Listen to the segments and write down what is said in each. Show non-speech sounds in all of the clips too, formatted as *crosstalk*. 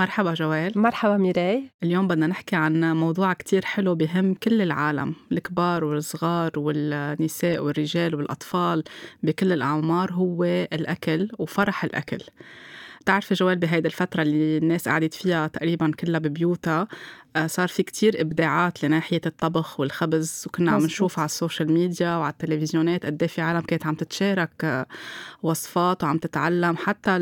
مرحبا جوال. مرحبا ميراي. اليوم بدنا نحكي عن موضوع كتير حلو بيهم كل العالم الكبار والصغار والنساء والرجال والأطفال بكل الأعمار هو الأكل وفرح الأكل. بتعرفي جوال بهيدي الفترة اللي الناس قعدت فيها تقريبا كلها ببيوتها آه، صار في كتير إبداعات لناحية الطبخ والخبز وكنا عم نشوف على ال social media وعلى التلفزيونات قد إيه في عالم كانت عم تتشارك آه، وصفات وعم تتعلم. حتى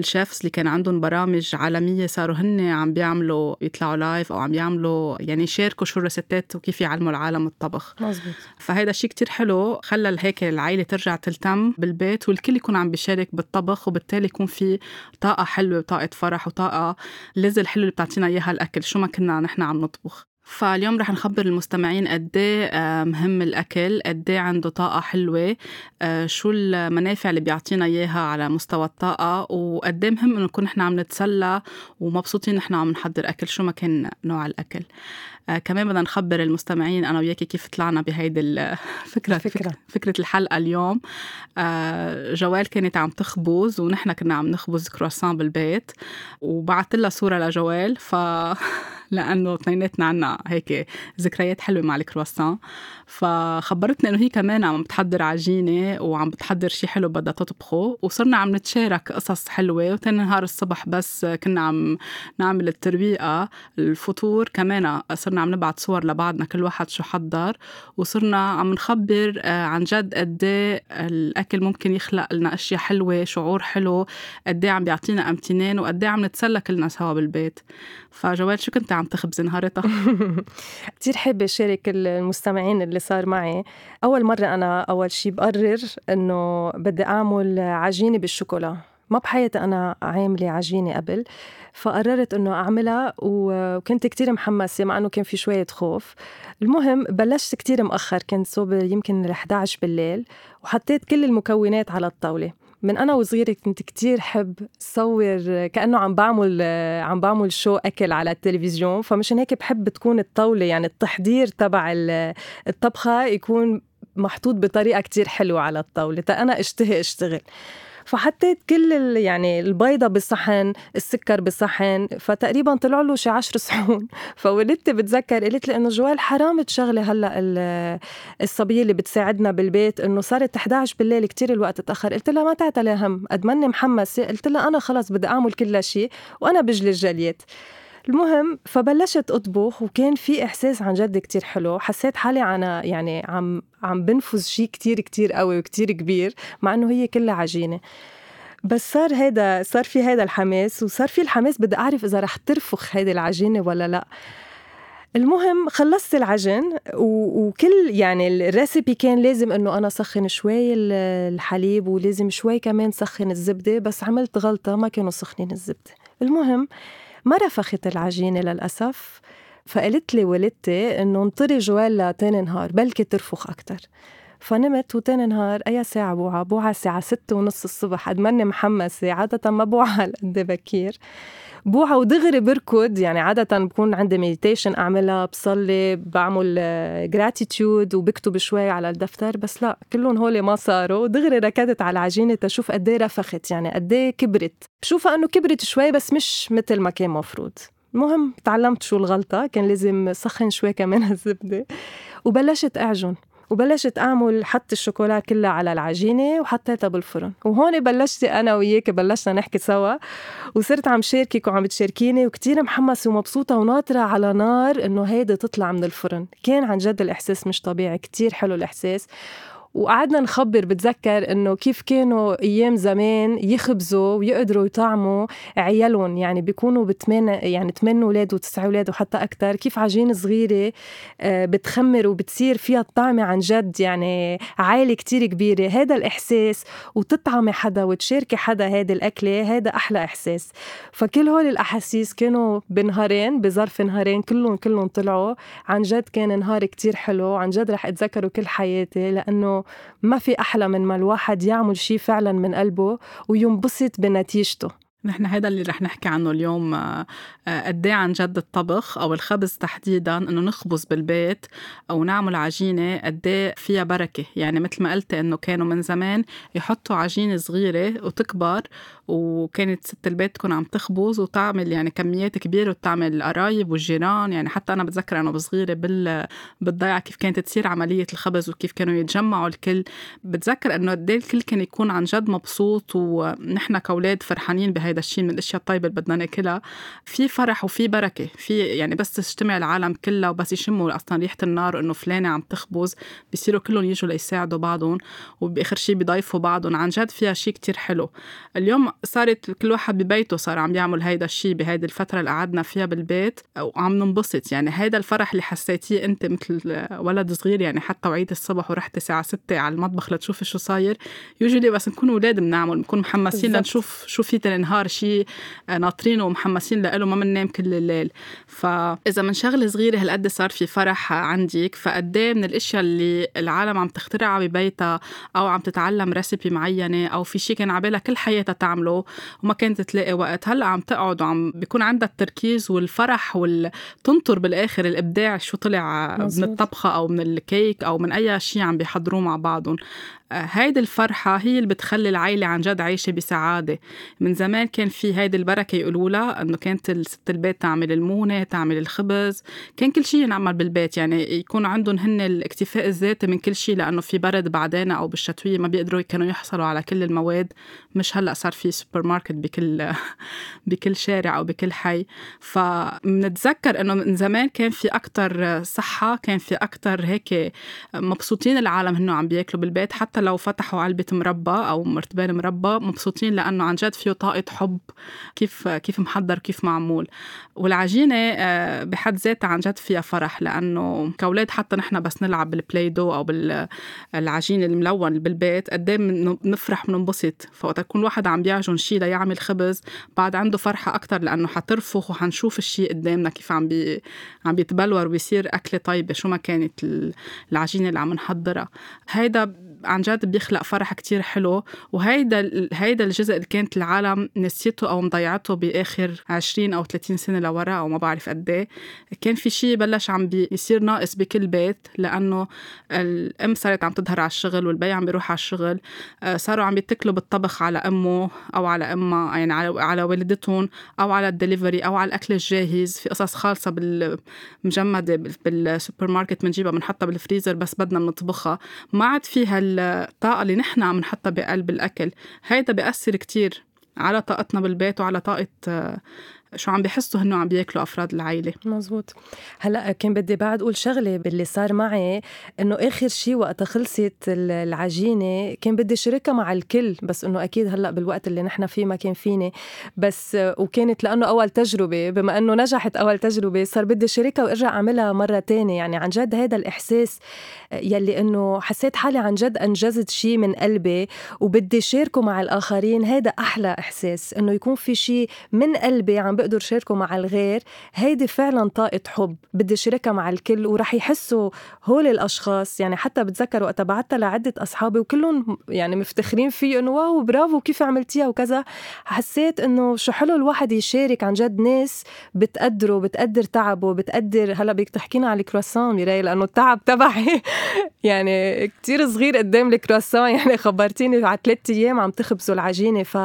ال chefs اللي كان عندهم برامج عالمية صاروا هن عم بيعملوا يطلعوا live أو عم يعملوا يعني يشاركوا شو الريسيتات وكيف يعلموا العالم الطبخ. مزبوط فهيدا الشيء كتير حلو خلى هيك العائلة ترجع تلتم بالبيت والكل يكون عم بيشارك بالطبخ وبالتالي يكون في طاقة حلوة وطاقة فرح وطاقة اللذة الحلوة اللي بتعطينا إياها الأكل. شو ما كنا نحن عم نطبخ. فاليوم رح نخبر المستمعين قد إيه، مهم الأكل قد إيه عنده طاقة حلوة آه، شو المنافع اللي بيعطينا إياها على مستوى الطاقة وقد إيه مهم إنه نكون نحن عم نتسلى ومبسوطين نحن عم نحضر أكل شو ما كان نوع الأكل آه كمان بدنا نخبر المستمعين أنا وياكي كيف طلعنا بهيدي الفكرة *laughs* فكرة. فكرة الحلقة اليوم آه جوال كانت عم تخبز ونحن كنا عم نخبز كرواسون بالبيت وبعثت لها صورة لجوال ف *laughs* لأنه اثنيناتنا عنا هيك ذكريات حلوة مع الكرواسون فخبرتني إنه هي كمان عم بتحضر عجينة وعم بتحضر شيء حلو بدها تطبخه وصرنا عم نتشارك قصص حلوة. وتاني نهار الصبح بس كنا عم نعمل التربيقه الفطور كمان صرنا عم نبعت صور لبعضنا كل واحد شو حضر. وصرنا عم نخبر آه، عن جد قد إيه الأكل ممكن يخلق لنا أشياء حلوة شعور حلو. قد إيه عم بيعطينا أمتنان وقد عم نتسلى كلنا سوا بالبيت. فجوال شو كنت عم تخبزي نهارتها؟ *laughs* كثير حابة أشارك المستمعين اللي صار معي. أول مرة أنا أول شي بقرر إنه بدي أعمل عجينة بالشوكولا. ما بحياتي أنا عاملة عجينة قبل فقررت إنه أعملها وكنت كتير محمسة مع إنه كان في شوية خوف. المهم بلشت كتير مأخر كنت صوب يمكن ال 11 بالليل وحطيت كل المكونات على الطاولة. من أنا وصغيره كنت كتير حب صور كأنه عم بعمل عم بعمل شو أكل على التلفزيون فمشان هيك بحب تكون الطاولة يعني التحضير تبع الطبخة يكون محطوط بطريقة كتير حلوة على الطاولة تا أنا أشتهي أشتغل. فحطيت كل يعني البيضة بالصحن السكر بالصحن فتقريبا طلعوا له شي 10 *laughs* صحون. فولدتي بتذكر قلت لي إنه جوال حرام تشغلي هلأ الصبية اللي بتساعدنا بالبيت إنه صارت 11 بالليل كتير الوقت تأخر. قلت لها ما تعتلي هم قد ماني محمسه قلت لها أنا خلص بدي أعمل كل شيء وأنا بجلي الجليات المهم فبلشت أطبخ وكان في إحساس عن جد كتير حلو. حسيت حالي أنا يعني عم عم بنفذ شيء كتير كتير قوي وكتير كبير مع إنه هي كلها عجينة. بس صار هيدا صار في هيدا الحماس وصار في الحماس بدي أعرف إذا رح ترفخ هيدي العجينة ولا لا. المهم خلصت العجن وكل يعني الريسيبي كان لازم إنه أنا سخن شوي الحليب ولازم شوي كمان سخن الزبدة بس عملت غلطة ما كانوا سخنين الزبدة. المهم ما رفخت العجينة للأسف. فقلت لي والدتي إنه انطري جوال لتاني نهار بلكي ترفخ أكتر. فنمت وتاني نهار أي ساعة بوعى بوعى الساعة ستة ونص الصبح. قد ما أني محمسة عادة ما بوعى هالقد *laughs* بكير. بوعى ودغري بركض. يعني عادة بكون عندي meditation أعملها بصلي بعمل gratitude وبكتب شوي على الدفتر. بس لا كلهم هول ما صاروا. دغري ركضت على العجينة تشوف قد رفخت. يعني قد كبرت. بشوفها إنه كبرت شوي بس مش مثل ما كان مفروض. المهم تعلمت شو الغلطة. كان لازم سخن شوي كمان *laughs* الزبدة. وبلشت أعجن. وبلشت أعمل حط الشوكولا كلها على العجينة وحطيتها بالفرن. وهون بلشت أنا وياك بلشنا نحكي سوا. وصرت عم شاركك وعم تشاركيني وكتير محمسة ومبسوطة وناطرة على نار إنه هيدي تطلع من الفرن. كان عن جد الإحساس مش طبيعي. كتير حلو الإحساس. وقعدنا نخبر بتذكر إنه كيف كانوا أيام زمان يخبزوا ويقدروا يطعموا عيالهم. يعني بيكونوا بثمان يعني ثمان أولاد وتسع أولاد وحتى أكثر كيف عجينه صغيرة آه، بتخمر وبتصير فيها الطعمة عن جد. يعني عائلة كتير كبيرة. هذا الإحساس. وتطعمي حدا وتشاركي حدا هذه الأكلة هذا أحلى إحساس. فكل هول الأحاسيس كانوا بنهارين بظرف نهارين كلهم كلهم طلعوا. عن جد كان نهار كتير حلو. عن جد رح أتذكره كل حياتي. لأنه ما في أحلى من ما الواحد يعمل شيء فعلا من قلبه وينبسط بنتيجته. نحن هذا اللي رح نحكي عنه اليوم آه، آه، قد إيه عن جد الطبخ أو الخبز تحديدا إنه نخبز بالبيت أو نعمل عجينة قد إيه فيها بركة. يعني مثل ما قلت إنه كانوا من زمان يحطوا عجينة صغيرة وتكبر وكانت ست البيت تكون عم تخبز وتعمل يعني كميات كبيرة وتعمل القرايب والجيران. يعني حتى أنا بتذكر أنا وصغيرة بال بالضيعة كيف كانت تصير عملية الخبز وكيف كانوا يتجمعوا الكل. بتذكر إنه قد إيه الكل كان يكون عن جد مبسوط ونحن كأولاد فرحانين بهيدا هيدا الشيء من الأشياء الطيبة اللي بدنا ناكلها. في فرح وفي بركة. في يعني بس تجتمع العالم كلها وبس يشموا أصلا ريحة النار إنه فلانة عم تخبز. بيصيروا كلهم يجوا ليساعدوا بعضهم وبآخر شيء بيضيفوا بعضهم. عن جد فيها شيء كتير حلو. اليوم صارت كل واحد ببيته صار عم يعمل هيدا الشيء بهيدي الفترة اللي قعدنا فيها بالبيت وعم ننبسط. يعني هيدا الفرح اللي حسيتيه انت مثل ولد صغير يعني حتى وعيت الصبح ورحت الساعة 6 على المطبخ لتشوفي شو صاير. يوجولي بس نكون أولاد بنعمل بنكون محمسين لنشوف شو في النهار نهار شيء آه، ناطرينه ومحمسين له ما بننام كل الليل. فاذا من شغلة صغيرة هالقد صار في فرح عندك فقد إيه من الأشياء اللي العالم عم تخترعها ببيتها أو عم تتعلم ريسيبي معينة أو في شيء كان عبالها كل حياتها تعمله. وما كانت تلاقي وقت هلأ عم تقعد وعم بيكون عندها التركيز والفرح وتنطر بالآخر الإبداع شو طلع مزبوط. من الطبخة أو من الكيك أو من أي شيء عم بيحضروه مع بعضهم هيدي الفرحة هي اللي بتخلي العيلة عن جد عايشة بسعادة. من زمان كان في هيدي البركة يقولوا لها أنه كانت الست البيت تعمل المونة تعمل الخبز. كان كل شيء ينعمل بالبيت يعني يكون عندهم هن الاكتفاء الذاتي من كل شيء لأنه في برد بعدين أو بالشتوية ما بيقدروا كانوا يحصلوا على كل المواد. مش هلأ صار في سوبر ماركت بكل *laughs* بكل شارع أو بكل حي. فمنتذكر أنه من زمان كان في أكتر صحة كان في أكتر هيك مبسوطين العالم هنو عم بياكلوا بالبيت. حتى لو فتحوا علبة مربى أو مرتبان مربى مبسوطين لأنه عن جد فيه طاقة حب كيف كيف محضر كيف معمول. والعجينة آه، بحد ذاتها عن جد فيها فرح لأنه كأولاد حتى نحن بس نلعب بال Play-Doh أو بالعجين الملون بالبيت قد إيه بنفرح وننبسط فوقت يكون واحد عم بيعجن شيء ليعمل خبز بعد عنده فرحة أكتر لأنه حترفخ وحنشوف الشيء قدامنا كيف عم بي عم بيتبلور ويصير أكلة طيبة شو ما كانت العجينة اللي عم نحضرها. هيدا عن جد بيخلق فرح كتير حلو وهيدا هيدا الجزء اللي كانت العالم نسيته أو مضيعته بآخر 20 أو 30 سنة لورا أو ما بعرف قد إيه. كان في شيء بلش عم بيصير ناقص بكل بيت لأنه الأم صارت عم تظهر على الشغل والبي عم بيروح على الشغل. آه، صاروا عم يتكلوا بالطبخ على أمه أو على أمها يعني على على والدتهم أو على الدليفري أو على الأكل الجاهز. في قصص خالصة بالمجمدة بالسوبر ماركت بنجيبها بنحطها بالفريزر بس بدنا نطبخها ما عاد فيها الطاقة اللي نحن عم نحطها بقلب الأكل. هيدا بيأثر كتير على طاقتنا بالبيت وعلى طاقة شو عم بيحسوا هنو عم بياكلوا أفراد العائله مزبوط. هلا كان بدي بعد أقول شغلة باللي صار معي إنه آخر شيء وقت خلصت العجينة كان بدي شاركها مع الكل بس إنه أكيد هلا بالوقت اللي نحن فيه ما كان فيني. بس وكانت لأنه أول تجربة بما إنه نجحت أول تجربة صار بدي شاركها وأرجع أعملها مرة تانية. يعني عن جد هذا الإحساس يلي إنه حسيت حالي عن جد أنجزت شيء من قلبي وبدي شاركه مع الآخرين هذا أحلى إحساس إنه يكون في شيء من قلبي عم بقدر شاركه مع الغير هيدي فعلا طاقة حب. بدي شاركها مع الكل ورح يحسوا هول الأشخاص يعني حتى بتذكر وقتها بعتها لعدة أصحابي وكلهم يعني مفتخرين فيه إنه واو برافو كيف عملتيها وكذا. حسيت إنه شو حلو الواحد يشارك عن جد ناس بتقدره بتقدر تعبه بتقدر هلأ بدك تحكينا على الكرواسون ميراي لأنه التعب تبعي. *laughs* يعني كتير صغير قدام الكرواسون يعني خبرتيني على ثلاث أيام عم تخبزوا العجينة ف...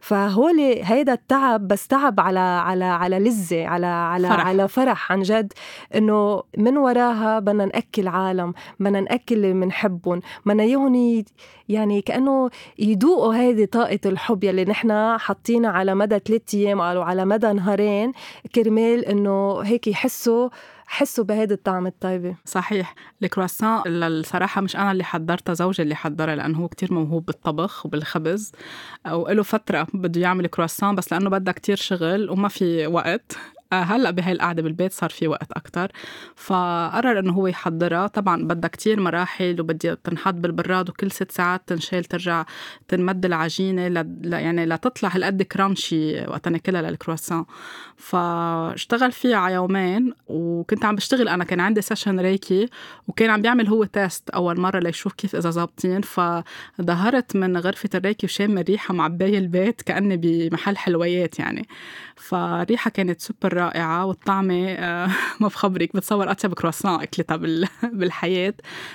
فهولي هيدا التعب بس تعب على على على لذة على على فرح. على فرح عن جد إنه من وراها بدنا نأكل عالم بدنا نأكل اللي بنحبهم بدنا إياهم يعني كأنه يذوقوا هذه طاقة الحب يلي نحن حاطينها على مدى ثلاث أيام أو على مدى نهارين كرمال إنه هيك يحسوا حسوا بهيدي الطعمة الطيبة؟ صحيح الكرواسون الصراحة مش أنا اللي حضرتها زوجي اللي حضرها لأنه هو كتير موهوب بالطبخ وبالخبز وله فترة بده يعمل كرواسون بس لأنه بدها كتير شغل وما في وقت. هلأ بهاي القعدة بالبيت صار في وقت أكثر فقرر إنه هو يحضرها. طبعا بدها كتير مراحل وبدا تنحط بالبراد وكل ست ساعات تنشال ترجع تنمد العجينة ل... يعني لتطلع هالقد crunchy وقت ناكلها للكرواسون. فاشتغل فيها على يومين وكنت عم بشتغل أنا. كان عندي session ريكي وكان عم بيعمل هو test أول مرة ليشوف كيف إذا ظابطين. فظهرت من غرفة الريكي وشامة الريحة معبايه البيت كأني بمحل حلويات يعني. فريحة كانت سوبر رائعة والطعمة آه، *laughs* ما بخبرك بتصور أطيب كرواسون أكلتها *laughs* بالحياة.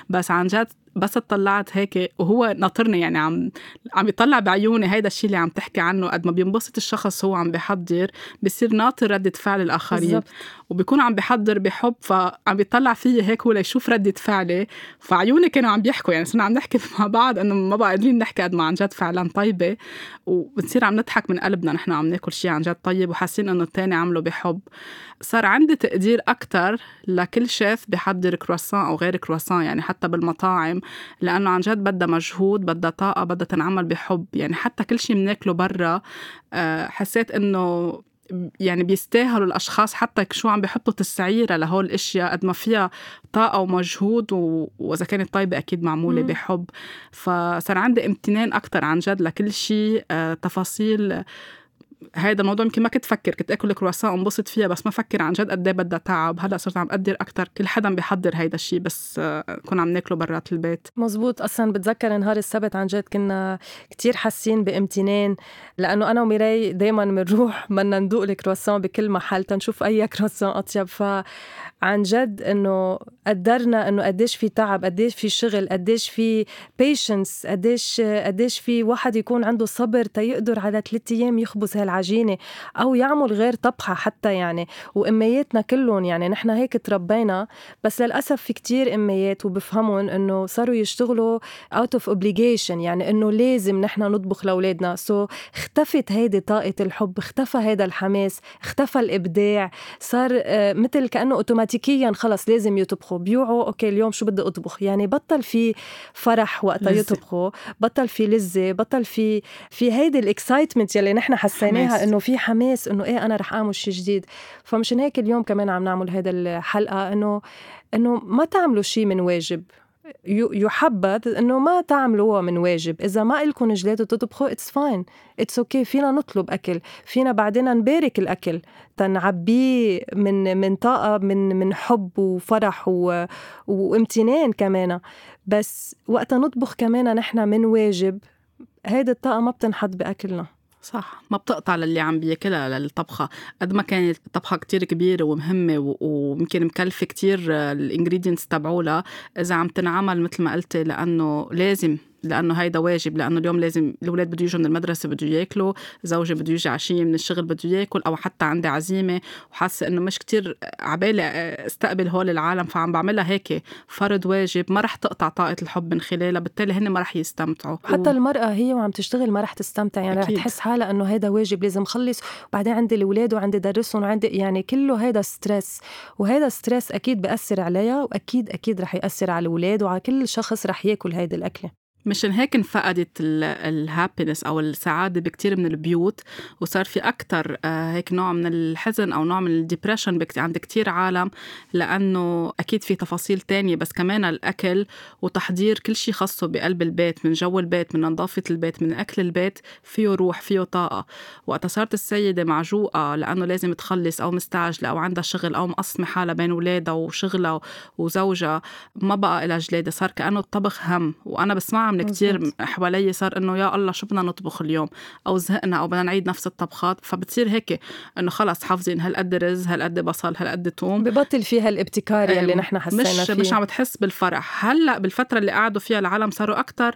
بس عن جد بس اطلعت هيك وهو ناطرني يعني عم عم يطلع بعيوني هيدا الشيء اللي عم تحكي عنه قد ما بينبسط الشخص هو عم بيحضر بصير ناطر ردة فعل الآخرين. بالزبط. وبيكون عم بيحضر بحب فعم بيطلع فيي هيك هو ليشوف ردة فعلي. فعيوني كانوا عم بيحكوا يعني صرنا عم نحكي *laughs* مع بعض إنه ما بقى قادرين نحكي قد ما عن جد فعلا طيبة. وبنصير عم نضحك من قلبنا نحن عم ناكل شيء عن جد طيب وحاسين إنه الثاني عمله بحب. صار عندي تقدير أكتر لكل شيف بحضر كرواسون أو غير كرواسون يعني حتى بالمطاعم. لأنه عن جد بدها مجهود بدها طاقة بدها تنعمل بحب يعني حتى كل شيء بناكله برا آه، حسيت إنه يعني بيستاهلوا الأشخاص حتى شو عم بيحطوا تسعيره لهول الأشياء قد ما فيها طاقة ومجهود و... وإذا كانت طيبة أكيد معمولة مم. بحب فصار عندي امتنان أكثر عن جد لكل شيء آه تفاصيل هيدا الموضوع يمكن ما كنت فكر كنت آكل كرواسون انبسط فيها بس ما فكر عن جد قد إيه بدها تعب. هلأ صرت عم أقدر أكثر كل حدا بيحضر هيدا الشيء بس آه، كنا عم ناكله برات البيت. مزبوط. أصلا بتذكر نهار السبت عن جد كنا كتير حاسين بامتنان لأنه أنا وميراي دائما بنروح بدنا ندوق الكرواسون بكل محل تنشوف أي كرواسون أطيب. فعن جد إنه قدرنا إنه قديش في تعب قديش في شغل قديش في patience قديش قديش في واحد يكون عنده صبر تيقدر على ثلاث أيام يخبز هالعجينه العجينه أو يعمل غير طبخة حتى يعني. وإمياتنا كلهم يعني نحن هيك تربينا بس للأسف في كتير إميات وبفهمهم إنه صاروا يشتغلوا out of obligation يعني إنه لازم نحن نطبخ لأولادنا. so اختفت هيدي طاقة الحب اختفى هيدا الحماس اختفى الإبداع. صار آه، مثل كأنه automatically خلص لازم يطبخوا. بيوعوا okay اليوم شو بدي أطبخ؟ يعني بطل في فرح وقتها يطبخوا بطل في لذة بطل في في هيدي ال excitement يلي نحن حسيناها إنه في حماس إنه إيه أنا رح أعمل شيء جديد. فمشان هيك اليوم كمان عم نعمل هذا الحلقة إنه إنه ما تعملوا شيء من واجب. يحبذ إنه ما تعملوها من واجب. إذا ما إلكم جلادة تطبخوا it's fine it's okay فينا نطلب أكل. فينا بعدين نبارك الأكل. تنعبيه من من طاقة من من حب وفرح و... وامتنان كمان. بس وقتها نطبخ كمان نحن من واجب هيدي الطاقة ما بتنحط بأكلنا. صح. ما بتقطع للي عم بياكلها للطبخة. قد ما كانت الطبخة كتير كبيرة ومهمة ويمكن مكلفة كتير ال ingredients تبعولها إذا عم تنعمل مثل ما قلتي لأنه لازم لأنه هيدا واجب لأنه اليوم لازم الأولاد بده يجوا من المدرسة بده ياكلوا زوجي بده يجي عشية من الشغل بده ياكل أو حتى عندي عزيمة وحاسة إنه مش كتير عبالي أستقبل هول العالم فعم بعملها هيك فرض واجب ما رح تقطع طاقة الحب من خلالها بالتالي هن ما رح يستمتعوا حتى و... المرأة هي وعم تشتغل ما رح تستمتع يعني أكيد. رح تحس حالها إنه هيدا واجب لازم خلص وبعدين عندي الأولاد وعندي درسهم وعندي يعني كله هيدا stress وهيدا stress أكيد بأثر عليها وأكيد أكيد رح يأثر على الأولاد وعلى كل شخص رح ياكل هيدي الأكلة مشان هيك انفقدت ال happiness أو السعادة بكتير من البيوت وصار في أكثر آه، هيك نوع من الحزن أو نوع من ال depression عند كتير عالم لأنه أكيد في تفاصيل تانية بس كمان الأكل وتحضير كل شيء خاصه بقلب البيت من جو البيت من نظافة البيت من أكل البيت فيه روح فيه طاقة. وقت صارت السيدة معجوقة لأنه لازم تخلص أو مستعجلة أو عندها شغل أو مقسمة حالها بين اولادها وشغلها وزوجها ما بقى لها جلادة صار كأنه الطبخ هم وأنا بسمعها من كتير حوالي صار إنه يا الله شو بدنا نطبخ اليوم؟ أو زهقنا أو بدنا نعيد نفس الطبخات. فبتصير هيك إنه خلص حافظين هالقد رز هالقد بصل هالقد توم. ببطل فيها الابتكار اللي نحن حسينا مش فيه. مش عم تحس بالفرح. هلأ بالفترة اللي قعدوا فيها العالم صاروا أكثر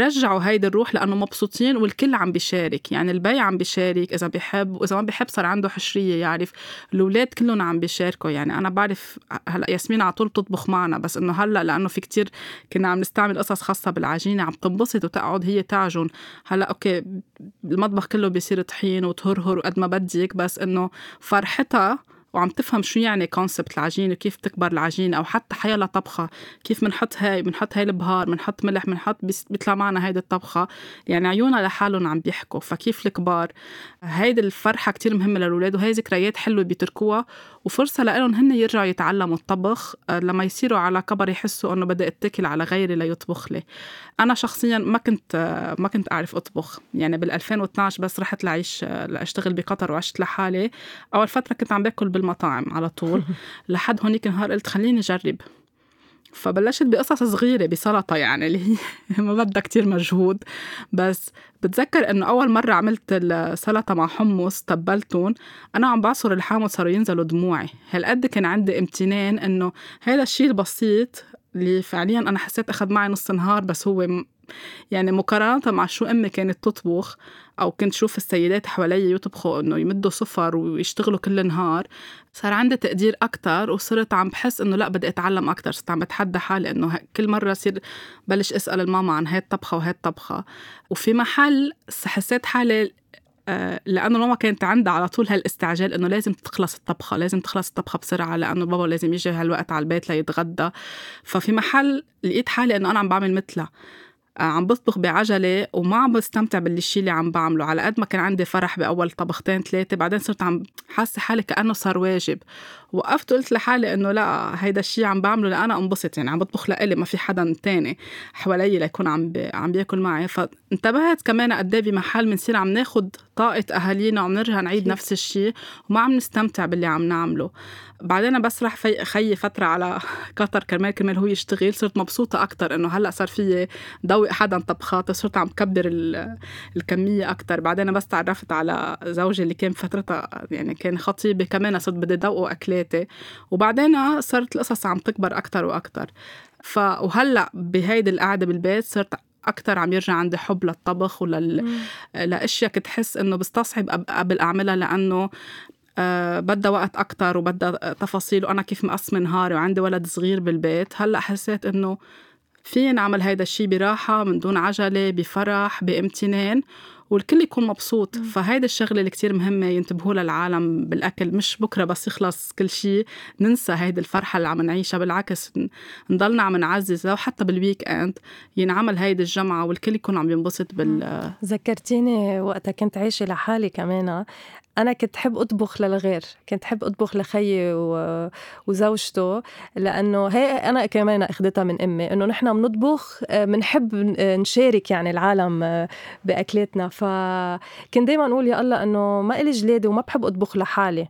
رجعوا هيدي الروح لأنه مبسوطين والكل عم بيشارك. يعني البي عم بيشارك إذا بيحب وإذا ما بيحب صار عنده حشرية يعرف. الأولاد كلهم عم بيشاركوا. يعني أنا بعرف هلأ ياسمين على طول بتطبخ معنا بس إنه هلأ لأنه في كتير كنا عم نستعمل قصص خاصة بالعجينة عم تنبسط وتقعد هي تعجن. هلأ okay المطبخ كله بيصير طحين وتهرهر وقد ما بدك بس إنه فرحتها وعم تفهم شو يعني concept العجينة وكيف تكبر العجينة أو حتى حيلا طبخة. كيف بنحط هاي؟ بنحط هاي البهار بنحط ملح بنحط بيطلع معنا هيدي الطبخة. يعني عيونها لحالهم عم بيحكوا. فكيف الكبار؟ هيدي الفرحة كتير مهمة للأولاد وهي ذكريات حلوة بيتركوها. وفرصة لهم هن يرجعوا يتعلموا الطبخ. آه، لما يصيروا على كبر يحسوا إنه بدي أتكل على غيري ليطبخ لي. أنا شخصيا ما كنت ما كنت أعرف أطبخ. يعني بال 2012 بس رحت لعيش لأشتغل بقطر وعشت لحالي. أول فترة كنت عم باكل بالمطاعم على طول. *laughs* لحد هونيك نهار قلت خليني أجرب. فبلشت بقصص صغيرة بسلطة يعني اللي هي *laughs* ما بدها كتير مجهود. بس بتذكر إنه أول مرة عملت السلطة مع حمص تبلتهم أنا عم بعصر الحامض صاروا ينزلوا دموعي. هالقد كان عندي امتنان إنه هذا الشيء البسيط اللي فعليا أنا حسيت أخذ معي نص نهار بس هو يعني مقارنة مع شو أمي كانت تطبخ أو كنت شوف السيدات حوالي يطبخوا إنه يمدوا صفر ويشتغلوا كل نهار صار عندي تقدير أكتر وصرت عم بحس إنه لا بدي أتعلم أكتر صرت عم بتحدى حالي إنه كل مرة صير بلش أسأل الماما عن هاي الطبخة وهي الطبخة وفي محل حسيت حالي لأنه ماما كانت عندها على طول هالاستعجال إنه لازم تخلص الطبخة لازم تخلص الطبخة بسرعة لأنه بابا لازم يجي هالوقت على البيت ليتغدى. ففي محل لقيت حالي إنه أنا عم بعمل مثلها. آه، عم بطبخ بعجلة وما عم بستمتع بالشيء اللي عم بعمله. على قد ما كان عندي فرح بأول طبختين ثلاثة بعدين صرت عم حاسة حالي كأنه صار واجب. وقفت قلت لحالي إنه لا هيدا الشيء عم بعمله لأنا انبسط يعني عم بطبخ لإلي ما في حدا تاني حوالي ليكون عم بي عم بياكل معي. فانتبهت كمان قد إيه بمحل بنصير عم ناخد طاقة أهالينا وعم نرجع نعيد نفس الشيء وما عم نستمتع باللي عم نعمله. بعدين بس رح في خيي فترة على *laughs* قطر كرمال كرمال هو يشتغل صرت مبسوطة أكتر إنه هلأ صار في ضوي حدا طبخات صرت عم كبر الكمية أكتر. بعدين بس تعرفت على زوجي اللي كان فترتها يعني كان خطيبي كمان صرت بدي ذوقه أكلاتي وبعدين صارت القصص عم تكبر أكتر وأكتر. ف وهلأ بهيدي القعدة بالبيت صرت أكتر عم يرجع عندي حب للطبخ ولل لأشياء كنت حس إنه بستصعب قبل أعملها لأنه أه بدها وقت أكتر وبدها تفاصيل وأنا كيف مقسمة نهاري وعندي ولد صغير بالبيت. هلأ حسيت إنه فينا نعمل هيدا الشيء براحة من دون عجلة بفرح بامتنان. والكل يكون مبسوط. فهيدا الشغلة اللي كتير مهمة ينتبهوا للعالم بالأكل. مش بكرة بس يخلص كل شيء ننسى هيدي الفرحة اللي عم نعيشها. بالعكس نضلنا عم نعزز. لو حتى بال weekend ينعمل هيدي الجمعة والكل يكون عم ينبسط بال ذكرتيني وقتها كنت عايشة لحالي كمان. أنا كنت حب أطبخ للغير كنت حب أطبخ لخيي و... وزوجته لأنه هي أنا كمان أخذتها من أمي إنه نحن بنطبخ بنحب نشارك يعني العالم بأكلاتنا. فكنت دايما أقول يا الله إنه ما إلي جلادة وما بحب أطبخ لحالي.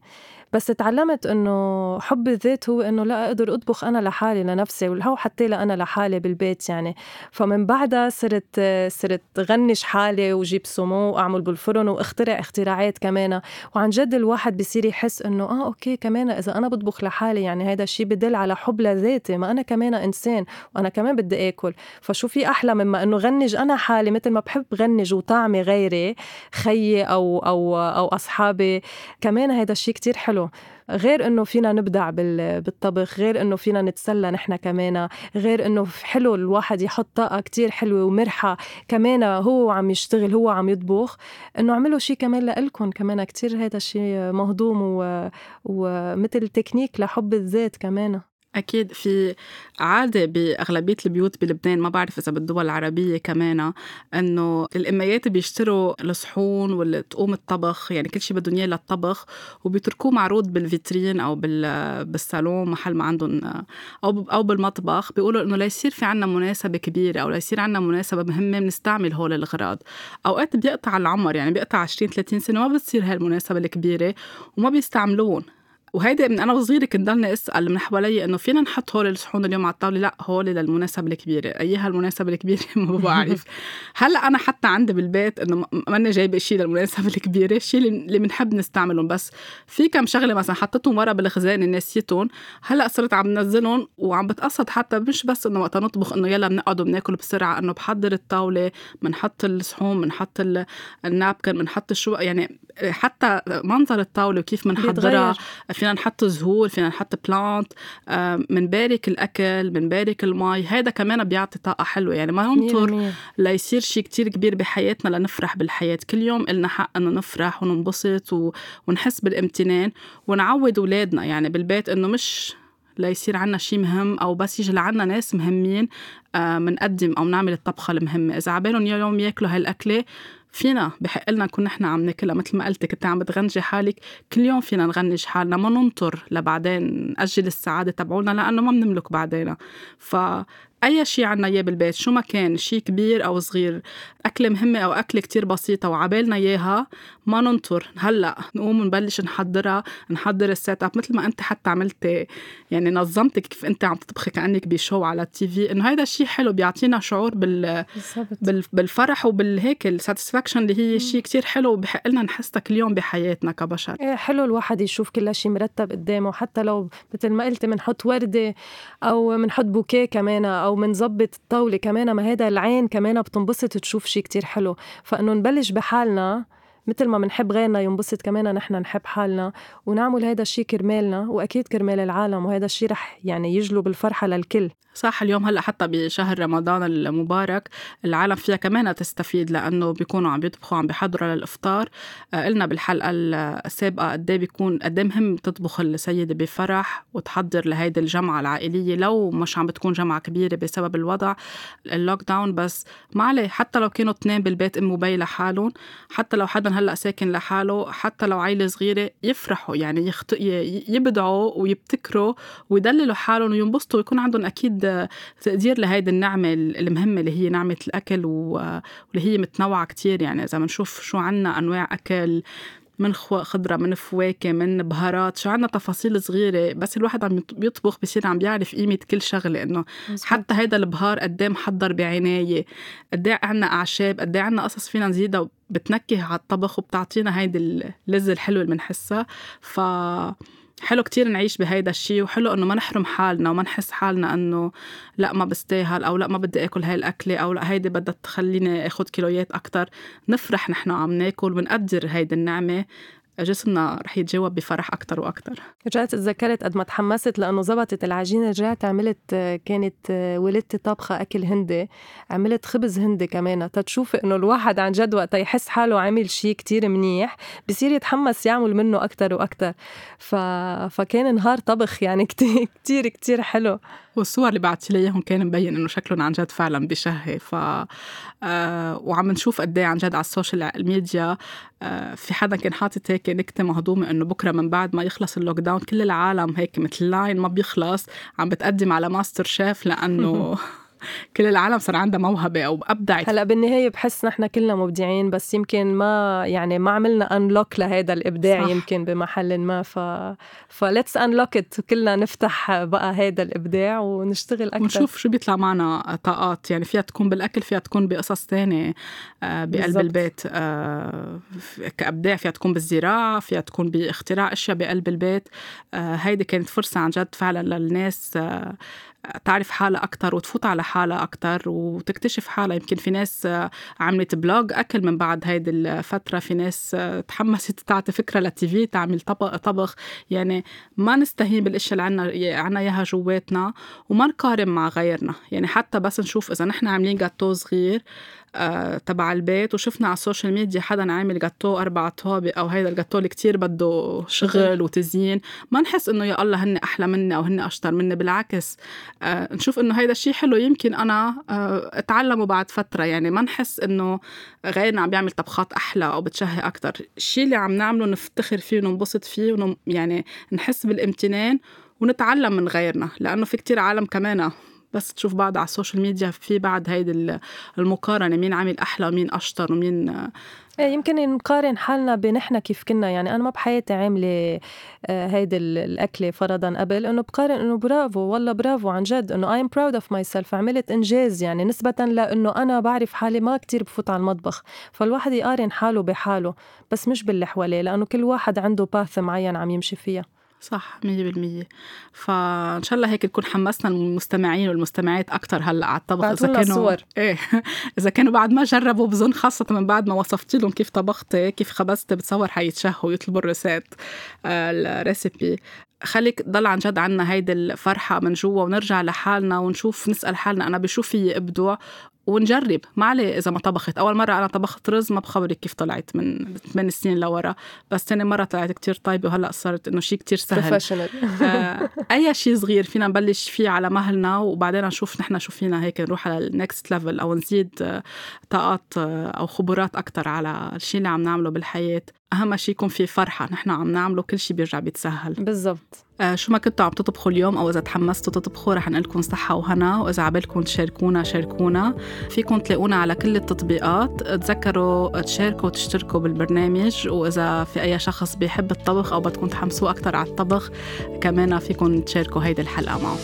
بس تعلمت إنه حب الذات هو إنه لا أقدر أطبخ أنا لحالي لنفسي والهو حتى أنا لحالي بالبيت يعني. فمن بعدها صرت صرت غنش حالي وجيب سمو وأعمل بالفرن واخترع اختراعات كمان. وعن جد الواحد بصير يحس إنه آه أوكي كمان إذا أنا بطبخ لحالي يعني هذا الشيء بدل على حب لذاتي ما أنا كمان إنسان وأنا كمان بدي آكل. فشو في أحلى مما إنه غنج أنا حالي مثل ما بحب غنج وطعمي غيري خيي أو أو أو أصحابي. كمان هذا الشيء كتير حلو. غير إنه فينا نبدع بالطبخ غير إنه فينا نتسلى نحن كمان غير إنه حلو الواحد يحط طاقة كتير حلوة ومرحة كمان هو عم يشتغل هو عم يطبخ. إنه اعملوا شيء كمان لإلكم كمان كتير هذا الشيء مهضوم ومثل تكنيك لحب الذات كمان. أكيد في عادة بأغلبية البيوت بلبنان ما بعرف إذا بالدول العربية كمان إنه الأميات بيشتروا الصحون والتقوم الطبخ يعني كل شيء بدهم إياه للطبخ وبيتركوه معروض بالفيترين أو بالصالون محل ما عندهم أو أو بالمطبخ. بيقولوا إنه ليصير في عنا مناسبة كبيرة أو ليصير عنا مناسبة مهمة بنستعمل هول الأغراض. أوقات بيقطع العمر يعني بيقطع 20 30 سنة ما بتصير هاي المناسبة الكبيرة وما بيستعملوهم وهيدي من أنا وصغيرة كنت ضلني أسأل من حوالي إنه فينا نحط هول الصحون اليوم على الطاولة؟ لا هول للمناسبة الكبيرة. ايها المناسبه الكبيرة؟ *laughs* ما بعرف هلأ أنا حتى عندي بالبيت إنه ماني جايبة شيء للمناسبة الكبيرة الشيء اللي بنحب نستعملهم. بس في كم شغلة مثلا حطيتهم ورا بالخزانه نسيتهم. هلأ صرت عم نزلهم وعم بتقصد حتى مش بس إنه وقت نطبخ إنه يلا بنقعد وبناكل بسرعة إنه بحضر الطاولة بنحط الصحون بنحط ال napkin بنحط الشو يعني حتى منظر الطاولة وكيف بنحضرها فينا نحط زهور فينا نحط plant بنبارك الأكل بنبارك المي هذا كمان بيعطي طاقة حلوة. يعني ما ننطر ليصير شيء كتير كبير بحياتنا لنفرح بالحياة. كل يوم إلنا حق إنه نفرح وننبسط و... ونحس بالامتنان ونعود أولادنا. يعني بالبيت إنه مش ليصير عنا شيء مهم أو بس يجي لعنا ناس مهمين بنقدم آه أو نعمل الطبخة المهمة. إذا عبالهم يوم ياكلوا هالاكله فينا بحق لنا نكون نحن عم ناكلها. مثل ما قلتي كنت عم بتغنجي حالك. كل يوم فينا نغنج حالنا ما ننطر لبعدين نأجل السعادة تبعولنا لأنه ما بنملك بعدين ف أي شيء عنا إياه بالبيت شو ما كان شيء كبير أو صغير أكلة مهمة أو أكلة كتير بسيطة وعبالنا إياها ما ننطر. هلأ نقوم نبلش نحضرها نحضر ال set up مثل ما أنت حتى عملتي. يعني نظمتك كيف أنت عم تطبخي كأنك بشو على ال TV. إنه هذا الشيء حلو بيعطينا شعور بال... بال... بالفرح وبالهيك ال satisfaction اللي هي شيء كتير حلو وبحق لنا نحسها كل يوم بحياتنا كبشر. إيه حلو الواحد يشوف كل شيء مرتب قدامه حتى لو مثل ما قلتي بنحط وردة أو بنحط بوكيه كمان أو منظبط الطاولة كمان ما هذا العين كمان بتنبسط تشوف شيء كتير حلو. فإنه نبلش بحالنا مثل ما بنحب غيرنا ينبسط كمان نحن نحب حالنا. ونعمل هذا الشيء كرمالنا وأكيد كرمال العالم وهذا الشيء رح يعني يجلب بالفرحة للكل. صح اليوم هلأ حتى بشهر رمضان المبارك العالم فيها كمان تستفيد لأنه بيكونوا عم بيطبخوا عم بيحضروا للإفطار. آه، قلنا بالحلقة السابقة قد إيه بيكون قد إيه مهم تطبخ السيدة بفرح وتحضر لهيدي الجمعة العائلية لو مش عم بتكون جمعة كبيرة بسبب الوضع ال lockdown بس ما عليه حتى لو كانوا اثنين بالبيت أم وبي لحالهم حتى لو حدا هلأ ساكن لحاله حتى لو عيلة صغيرة يفرحوا يعني يخط... يبدعوا ويبتكروا ويدللوا حالهم وينبسطوا ويكون عندهم أكيد تقدير لهيدي النعمة المهمة اللي هي نعمة الأكل واللي هي متنوعة كتير. يعني إذا بنشوف شو عنا أنواع أكل من خضرة من فواكه من بهارات شو عنا تفاصيل صغيرة بس الواحد عم بيطبخ بصير عم بيعرف قيمة كل شغلة إنه حتى هيدا البهار قد إيه محضر بعناية قد إيه عنا أعشاب قد إيه عنا قصص فينا نزيدها بتنكه على الطبخ وبتعطينا هيدي اللذة الحلوة اللي بنحسها. ف حلو كتير نعيش بهيدا الشيء وحلو إنه ما نحرم حالنا وما نحس حالنا إنه لأ ما بستاهل أو لأ ما بدي آكل هاي الأكلة أو لأ هيدي بدها تخليني اخذ كيلويات أكتر. نفرح نحن عم ناكل ونقدر هيدي النعمة. جسمنا رح يتجاوب بفرح أكتر وأكتر. رجعت تذكرت قد ما تحمست لأنه زبطت العجينة رجعت عملت كانت والدتي طابخة أكل هندي عملت خبز هندي كمان. تتشوفي إنه الواحد عن جد وقت يحس حاله عامل شيء كتير منيح بصير يتحمس يعمل منه أكتر وأكتر. ف... فكان نهار طبخ يعني *laughs* كتير كتير حلو. والصور اللي بعتي لي إياهم كان مبين إنه شكلهم عن جد فعلا بشهي. ف آه وعم نشوف قد إيه عن جد على السوشيال ميديا آه في حدا كان حاطط هيك نكتة مهضومة إنه بكرة من بعد ما يخلص ال lockdown كل العالم هيك مثل line ما بيخلص عم بتقدم على ماستر شيف لأنه *laughs* كل العالم صار عندها موهبة أو أبدعت هلأ بالنهاية بحس نحن كلنا مبدعين بس يمكن ما يعني ما عملنا unlock لهذا الإبداع صح. يمكن بمحل ما ف ف let's unlock it كلنا نفتح بقى هذا الإبداع ونشتغل أكثر ونشوف شو بيطلع معنا طاقات يعني فيها تكون بالأكل فيها تكون بقصص ثانية آه، بقلب بالزبط. البيت آه، كإبداع فيها تكون بالزراعة فيها تكون باختراع أشياء بقلب البيت آه، هيدي كانت فرصة عن جد فعلا للناس تعرف حالها أكتر وتفوت على حالها أكتر وتكتشف حالها. يمكن في ناس عملت blog أكل من بعد هيدي الفترة. في ناس تحمست تعطي فكرة لل TV تعمل طبخ. يعني ما نستهين بالاشياء اللي عنا عنا إياها جواتنا وما نقارن مع غيرنا. يعني حتى بس نشوف إذا نحن عاملين جاتو صغير آه، تبع البيت وشفنا على ال social media حدا عامل جاتو أربع طوابق أو هيدا الجاتو اللي كتير بده شغل وتزيين. ما نحس إنه يا الله هن أحلى مني أو هن أشطر مني بالعكس. آه نشوف إنه هيدا الشيء حلو. يمكن أنا آه أتعلمه بعد فترة. يعني ما نحس إنه غيرنا عم بيعمل طبخات أحلى أو بتشهي أكتر. الشيء اللي عم نعمله نفتخر فيه وننبسط فيه ونم يعني نحس بالامتنان ونتعلم من غيرنا لأنه في كتير عالم كمان. بس تشوف بعض على ال social media في بعد هيدي المقارنة مين عامل أحلى ومين أشطر ومين إيه يمكن نقارن حالنا بنحنا كيف كنا. يعني أنا ما بحياتي عاملة آه، هيدي الأكلة فرضا قبل إنه بقارن إنه برافو والله برافو عن جد إنه I am proud of myself عملت إنجاز يعني نسبة لأنه أنا بعرف حالي ما كتير بفوت على المطبخ. فالواحد يقارن حاله بحاله بس مش باللي حواليه لأنه كل واحد عنده باث معين عم يمشي فيها. صح مية بالمية. فإن شاء الله هيك نكون حمسنا المستمعين والمستمعات أكتر هلأ على الطبخ. إذا كانوا صور. إيه. *laughs* إذا كانوا بعد ما جربوا بظن خاصة من بعد ما وصفتي لهم كيف طبختي كيف خبزتي بتصور حيتشهوا يطلبوا الريسيت آه، الريسيبي. خليك ضل عن جد عنا هيدي الفرحة من جوا ونرجع لحالنا ونشوف نسأل حالنا أنا بشو في أبدع ونجرب. ما عليه إذا ما طبخت. أول مرة أنا طبخت رز ما بخبرك كيف طلعت من 8 سنين لورا. بس ثاني مرة طلعت كتير طيبة وهلأ صارت إنه شيء كتير سهل. آه أي شيء صغير فينا نبلش فيه على مهلنا وبعدين نشوف نحن شو فينا هيك نروح على ال next level أو نزيد آه، طاقات آه، أو خبرات أكثر على الشيء اللي عم نعمله بالحياة. أهم شيء يكون في فرحة. نحن عم نعمله كل شيء بيرجع بيتسهل. بالضبط. آه شو ما كنتوا عم تطبخوا اليوم أو إذا تحمستوا تطبخوا رح نقول لكم صحة وهنا. وإذا عبالكم تشاركونا شاركونا. فيكم تلاقونا على كل التطبيقات. تذكروا تشاركوا وتشتركوا بالبرنامج. وإذا في أي شخص بيحب الطبخ أو بدكم تحمسوه أكثر على الطبخ كمان فيكم تشاركوا هيدي الحلقة معه.